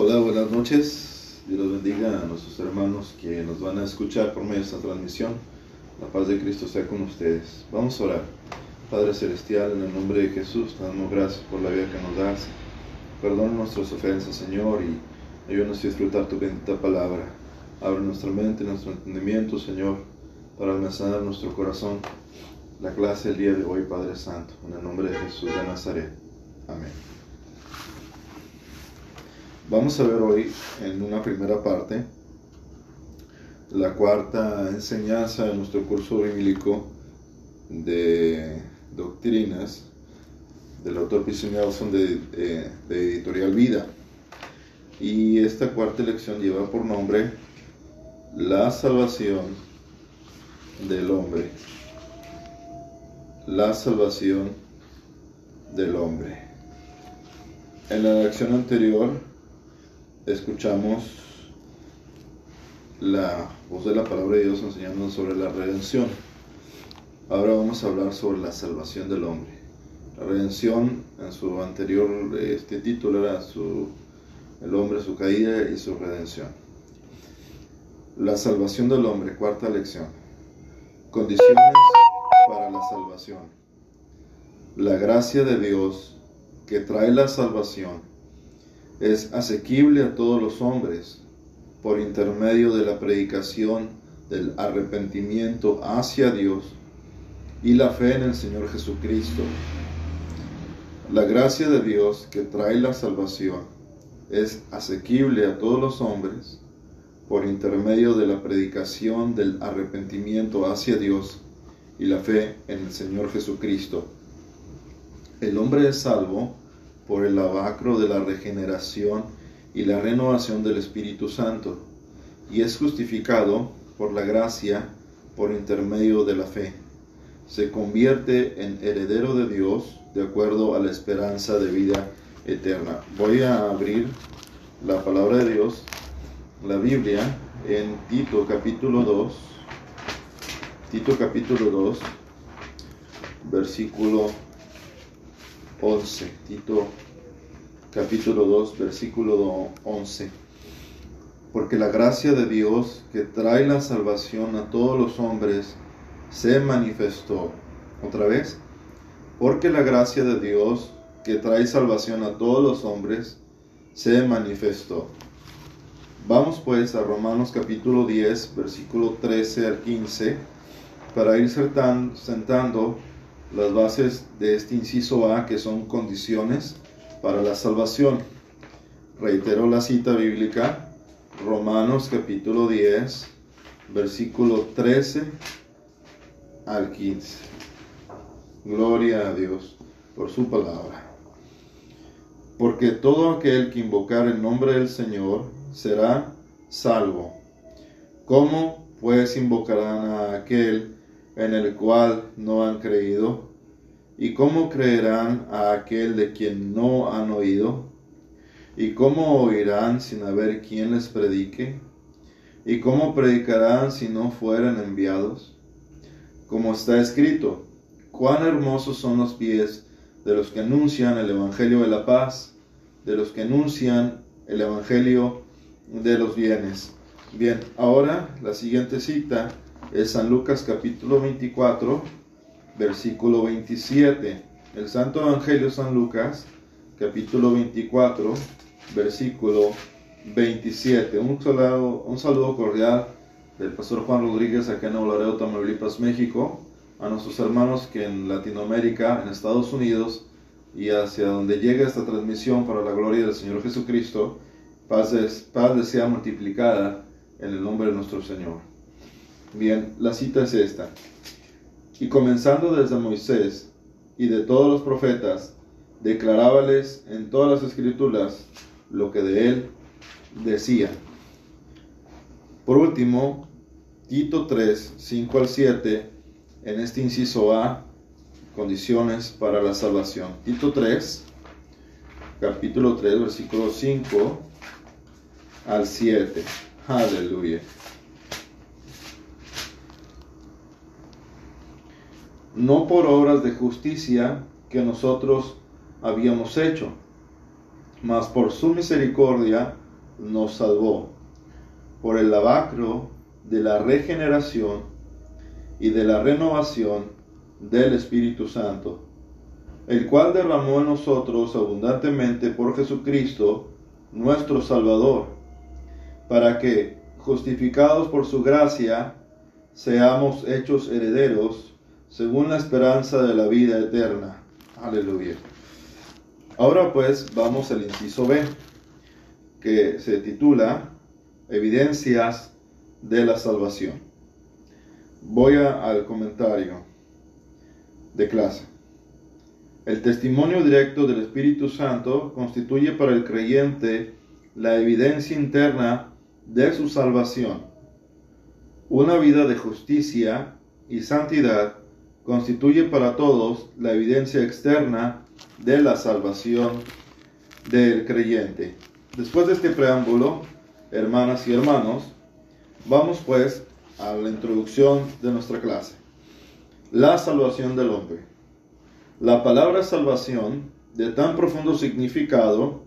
Hola, buenas noches. Dios los bendiga a nuestros hermanos que nos van a escuchar por medio de esta transmisión. La paz de Cristo sea con ustedes. Vamos a orar. Padre Celestial, en el nombre de Jesús, damos gracias por la vida que nos das. Perdona nuestras ofensas, Señor, y ayúdanos a disfrutar tu bendita palabra. Abre nuestra mente, nuestro entendimiento, Señor, para almacenar nuestro corazón la clase del día de hoy, Padre Santo, en el nombre de Jesús de Nazaret. Amén. Vamos a ver hoy en una primera parte la cuarta enseñanza de nuestro curso bíblico de doctrinas del autor P.C. Nelson de, de, de Editorial Vida. Y esta cuarta lección lleva por nombre La salvación del hombre. La salvación del hombre. En la lección anterior escuchamos la voz de la palabra de Dios enseñándonos sobre la redención. Ahora vamos a hablar sobre la salvación del hombre. La redención en su anterior este título era su, el hombre, su caída y su redención. La salvación del hombre, cuarta lección. Condiciones para la salvación. La gracia de Dios que trae la salvación es asequible a todos los hombres por intermedio de la predicación del arrepentimiento hacia Dios y la fe en el Señor Jesucristo. La gracia de Dios que trae la salvación es asequible a todos los hombres por intermedio de la predicación del arrepentimiento hacia Dios y la fe en el Señor Jesucristo. El hombre es salvo por el lavacro de la regeneración y la renovación del Espíritu Santo, y es justificado por la gracia por intermedio de la fe. Se convierte en heredero de Dios de acuerdo a la esperanza de vida eterna. Voy a abrir la palabra de Dios, la Biblia, en Tito capítulo 2, Tito capítulo 2, versículo 11. Tito capítulo 2, versículo 11. Porque la gracia de Dios que trae la salvación a todos los hombres se manifestó. Otra vez. Porque la gracia de Dios que trae salvación a todos los hombres se manifestó. Vamos pues a Romanos capítulo 10, versículo 13 al 15, para ir sentando las bases de este inciso A, que son condiciones para la salvación. Reitero la cita bíblica, Romanos capítulo 10, versículo 13 al 15. Gloria a Dios por su palabra. Porque todo aquel que invocar el nombre del Señor será salvo. ¿Cómo pues invocarán a aquel en el cual no han creído? ¿Y cómo creerán a aquel de quien no han oído? ¿Y cómo oirán sin haber quien les predique? ¿Y cómo predicarán si no fueran enviados? Como está escrito, cuán hermosos son los pies de los que anuncian el Evangelio de la paz, de los que anuncian el Evangelio de los bienes. Bien, ahora la siguiente cita es San Lucas capítulo 24, versículo 27. El Santo Evangelio San Lucas capítulo 24, versículo 27. Un saludo, un saludo cordial del pastor Juan Rodríguez acá en Nuevo Tamaulipas, México, a nuestros hermanos que en Latinoamérica, en Estados Unidos y hacia donde llega esta transmisión para la gloria del Señor Jesucristo, paz, paz sea multiplicada en el nombre de nuestro Señor. Bien, la cita es esta. Y comenzando desde Moisés y de todos los profetas, declarábales en todas las escrituras lo que de él decía. Por último, Tito 3, 5 al 7, en este inciso A, condiciones para la salvación. Tito 3, capítulo 3, versículo 5 al 7. Aleluya. No por obras de justicia que nosotros habíamos hecho, mas por su misericordia nos salvó por el lavacro de la regeneración y de la renovación del Espíritu Santo, el cual derramó en nosotros abundantemente por Jesucristo, nuestro Salvador, para que, justificados por su gracia, seamos hechos herederos según la esperanza de la vida eterna. Aleluya. Ahora pues vamos al inciso B, que se titula Evidencias de la salvación. Voy al comentario de clase. El testimonio directo del Espíritu Santo constituye para el creyente la evidencia interna de su salvación. Una vida de justicia y santidad constituye para todos la evidencia externa de la salvación del creyente. Después de este preámbulo, hermanas y hermanos, vamos pues a la introducción de nuestra clase. La salvación del hombre. La palabra salvación, de tan profundo significado,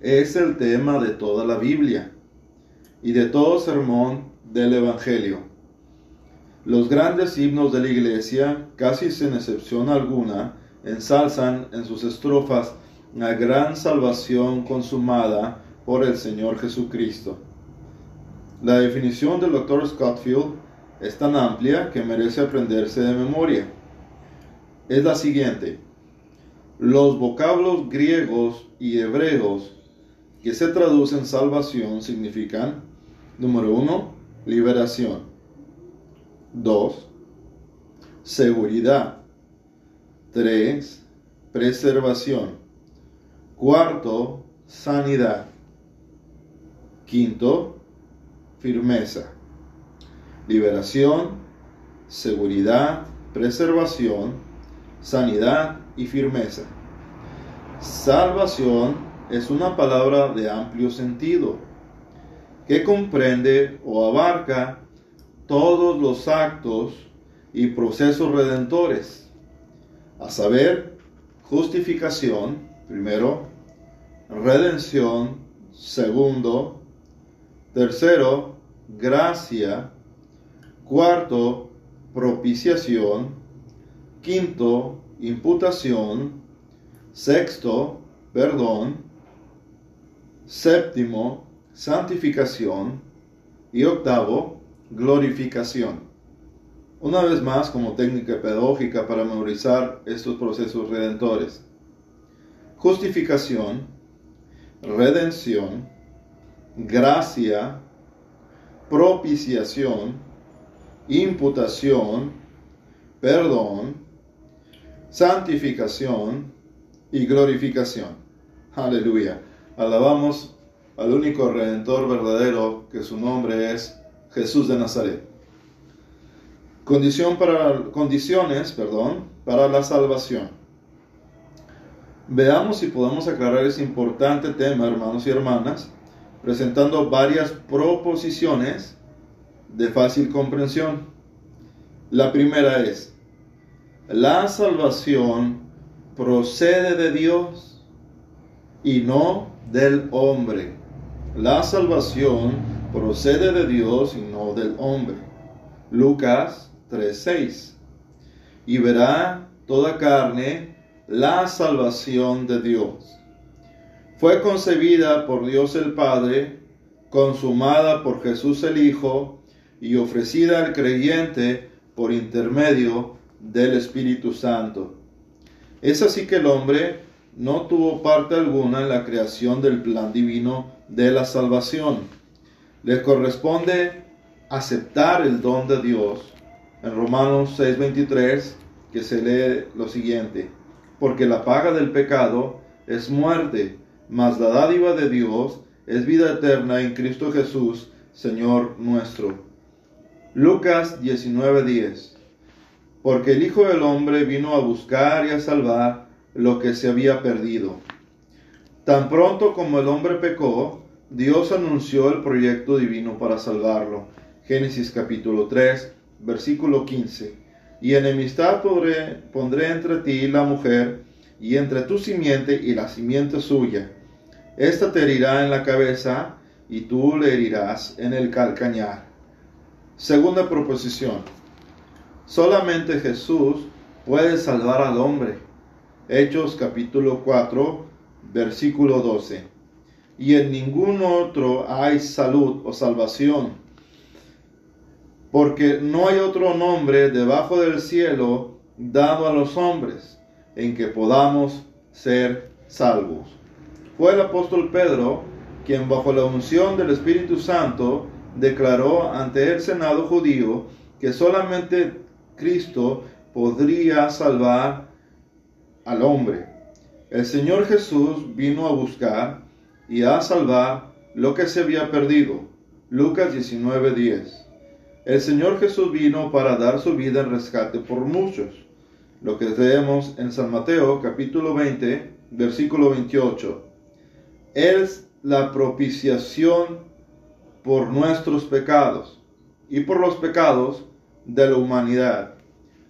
es el tema de toda la Biblia y de todo sermón del Evangelio. Los grandes himnos de la iglesia, casi sin excepción alguna, ensalzan en sus estrofas la gran salvación consumada por el Señor Jesucristo. La definición del Dr. Scottfield es tan amplia que merece aprenderse de memoria. Es la siguiente. Los vocablos griegos y hebreos que se traducen salvación significan, número uno, liberación. 2. Seguridad. 3. Preservación. Cuarto, sanidad. Quinto, firmeza. Liberación, seguridad, preservación, sanidad y firmeza. Salvación es una palabra de amplio sentido que comprende o abarca todos los actos y procesos redentores, a saber, justificación, primero, redención, segundo, tercero, gracia, cuarto, propiciación, quinto, imputación, sexto, perdón, séptimo, santificación y octavo, glorificación. Una vez más, como técnica pedagógica para memorizar estos procesos redentores. Justificación, redención, gracia, propiciación, imputación, perdón, santificación y glorificación. Aleluya. Alabamos al único redentor verdadero que su nombre es Jesús de Nazaret. Condición para, condiciones perdón, para la salvación. Veamos si podemos aclarar ese importante tema, hermanos y hermanas, presentando varias proposiciones de fácil comprensión. La primera es, la salvación procede de Dios y no del hombre. La salvación procede de Dios y no del hombre. Lucas 3:6. Y verá toda carne la salvación de Dios. Fue concebida por Dios el Padre, consumada por Jesús el Hijo y ofrecida al creyente por intermedio del Espíritu Santo. Es así que el hombre no tuvo parte alguna en la creación del plan divino de la salvación les corresponde aceptar el don de Dios. En Romanos 6:23 que se lee lo siguiente, porque la paga del pecado es muerte, mas la dádiva de Dios es vida eterna en Cristo Jesús, Señor nuestro. Lucas 19:10 Porque el Hijo del Hombre vino a buscar y a salvar lo que se había perdido. Tan pronto como el hombre pecó, Dios anunció el proyecto divino para salvarlo. Génesis capítulo 3, versículo 15. Y enemistad pondré entre ti y la mujer, y entre tu simiente y la simiente suya. Esta te herirá en la cabeza, y tú le herirás en el calcañar. Segunda proposición. Solamente Jesús puede salvar al hombre. Hechos capítulo 4, versículo 12. Y en ningún otro hay salud o salvación, porque no hay otro nombre debajo del cielo dado a los hombres en que podamos ser salvos. Fue el apóstol Pedro quien bajo la unción del Espíritu Santo declaró ante el Senado judío que solamente Cristo podría salvar al hombre. El Señor Jesús vino a buscar y a salvar lo que se había perdido. Lucas 19:10. El Señor Jesús vino para dar su vida en rescate por muchos. Lo que leemos en San Mateo capítulo 20, versículo 28. Es la propiciación por nuestros pecados y por los pecados de la humanidad.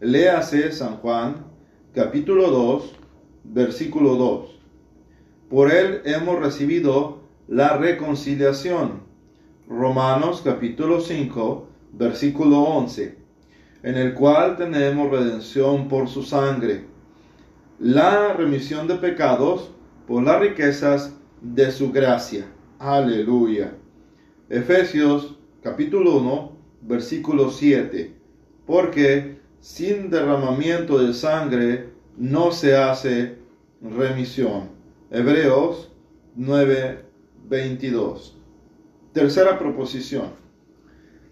Léase San Juan capítulo 2, versículo 2. Por él hemos recibido la reconciliación. Romanos capítulo 5, versículo 11, en el cual tenemos redención por su sangre, la remisión de pecados por las riquezas de su gracia. Aleluya. Efesios capítulo 1, versículo 7. Porque sin derramamiento de sangre no se hace remisión. Hebreos 9, 22. Tercera proposición.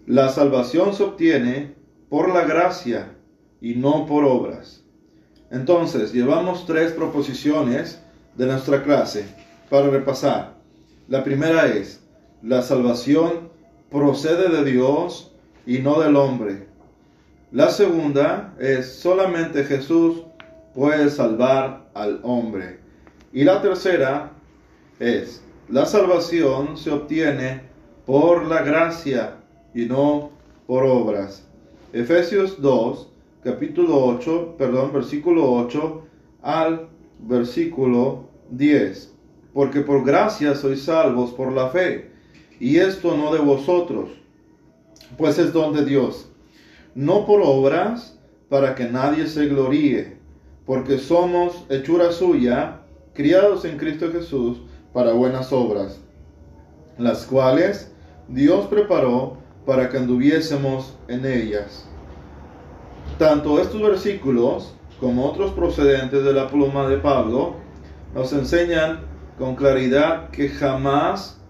La salvación se obtiene por la gracia y no por obras. Entonces, llevamos tres proposiciones de nuestra clase para repasar. La primera es, la salvación procede de Dios y no del hombre. La segunda es, solamente Jesús puede salvar al hombre. Y la tercera es, la salvación se obtiene por la gracia y no por obras. Efesios 2, capítulo 8, perdón, versículo 8 al versículo 10 porque por gracia sois salvos por la fe, y esto no de vosotros, pues es don de Dios, no por obras, para que nadie se gloríe, porque somos hechura suya, criados en Cristo Jesús para buenas obras, las cuales Dios preparó para que anduviésemos en ellas. Tanto estos versículos como otros procedentes de la pluma de Pablo nos enseñan con claridad que jamás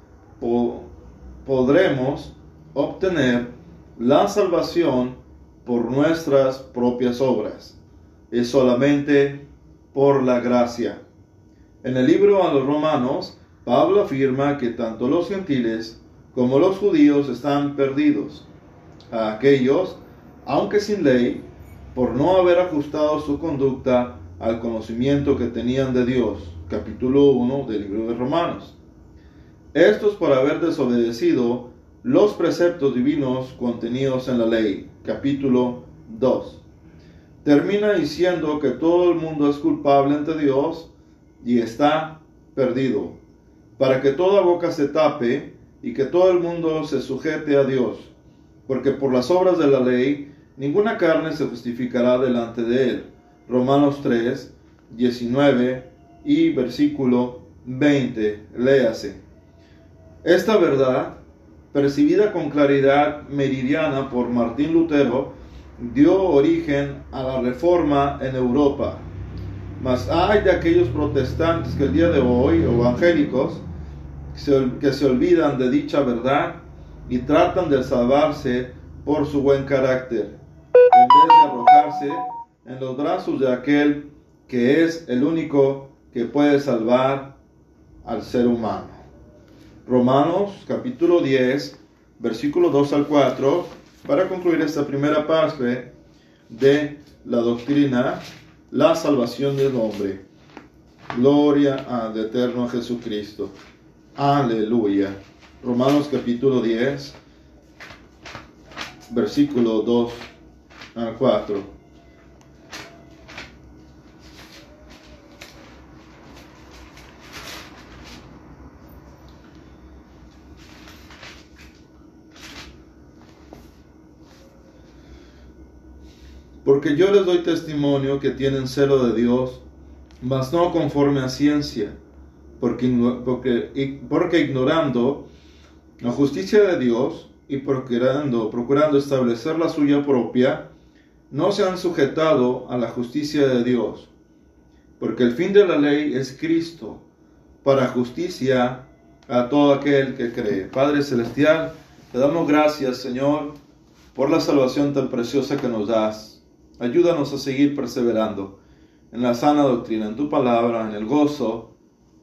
podremos obtener la salvación por nuestras propias obras. Es solamente por la gracia. En el libro a los romanos, Pablo afirma que tanto los gentiles como los judíos están perdidos. A aquellos, aunque sin ley, por no haber ajustado su conducta al conocimiento que tenían de Dios capítulo 1 del libro de Romanos. Estos por haber desobedecido los preceptos divinos contenidos en la ley, capítulo 2. Termina diciendo que todo el mundo es culpable ante Dios y está perdido, para que toda boca se tape y que todo el mundo se sujete a Dios, porque por las obras de la ley ninguna carne se justificará delante de él. Romanos 3, 19 y versículo 20. Léase. Esta verdad, percibida con claridad meridiana por Martín Lutero, dio origen a la reforma en Europa. Mas hay de aquellos protestantes que el día de hoy, evangélicos, que se olvidan de dicha verdad y tratan de salvarse por su buen carácter, en vez de arrojarse en los brazos de aquel que es el único que puede salvar al ser humano. Romanos capítulo 10, versículo 2 al 4, para concluir esta primera parte de la doctrina, la salvación del hombre. Gloria al eterno Jesucristo. Aleluya. Romanos capítulo 10, versículo 2 al 4. Porque yo les doy testimonio que tienen celo de Dios, mas no conforme a ciencia, porque, porque, porque ignorando la justicia de Dios y procurando, procurando establecer la suya propia, no se han sujetado a la justicia de Dios, porque el fin de la ley es Cristo, para justicia a todo aquel que cree. Padre Celestial, te damos gracias, Señor, por la salvación tan preciosa que nos das. Ayúdanos a seguir perseverando en la sana doctrina, en tu palabra, en el gozo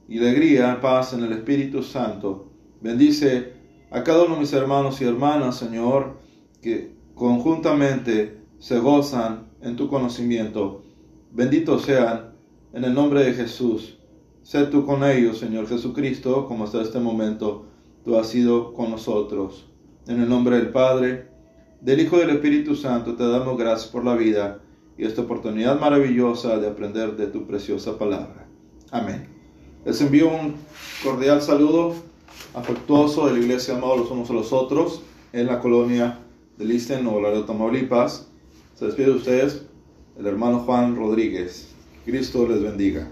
y alegría, paz en el Espíritu Santo. Bendice a cada uno de mis hermanos y hermanas, Señor, que conjuntamente se gozan en tu conocimiento. Benditos sean en el nombre de Jesús. Sé tú con ellos, Señor Jesucristo, como hasta este momento tú has sido con nosotros. En el nombre del Padre, del Hijo del Espíritu Santo, te damos gracias por la vida y esta oportunidad maravillosa de aprender de tu preciosa palabra. Amén. Les envío un cordial saludo afectuoso de la iglesia amados los unos a los otros en la colonia de Listen o Laredo, Tamaulipas. Se despide de ustedes el hermano Juan Rodríguez. Cristo les bendiga.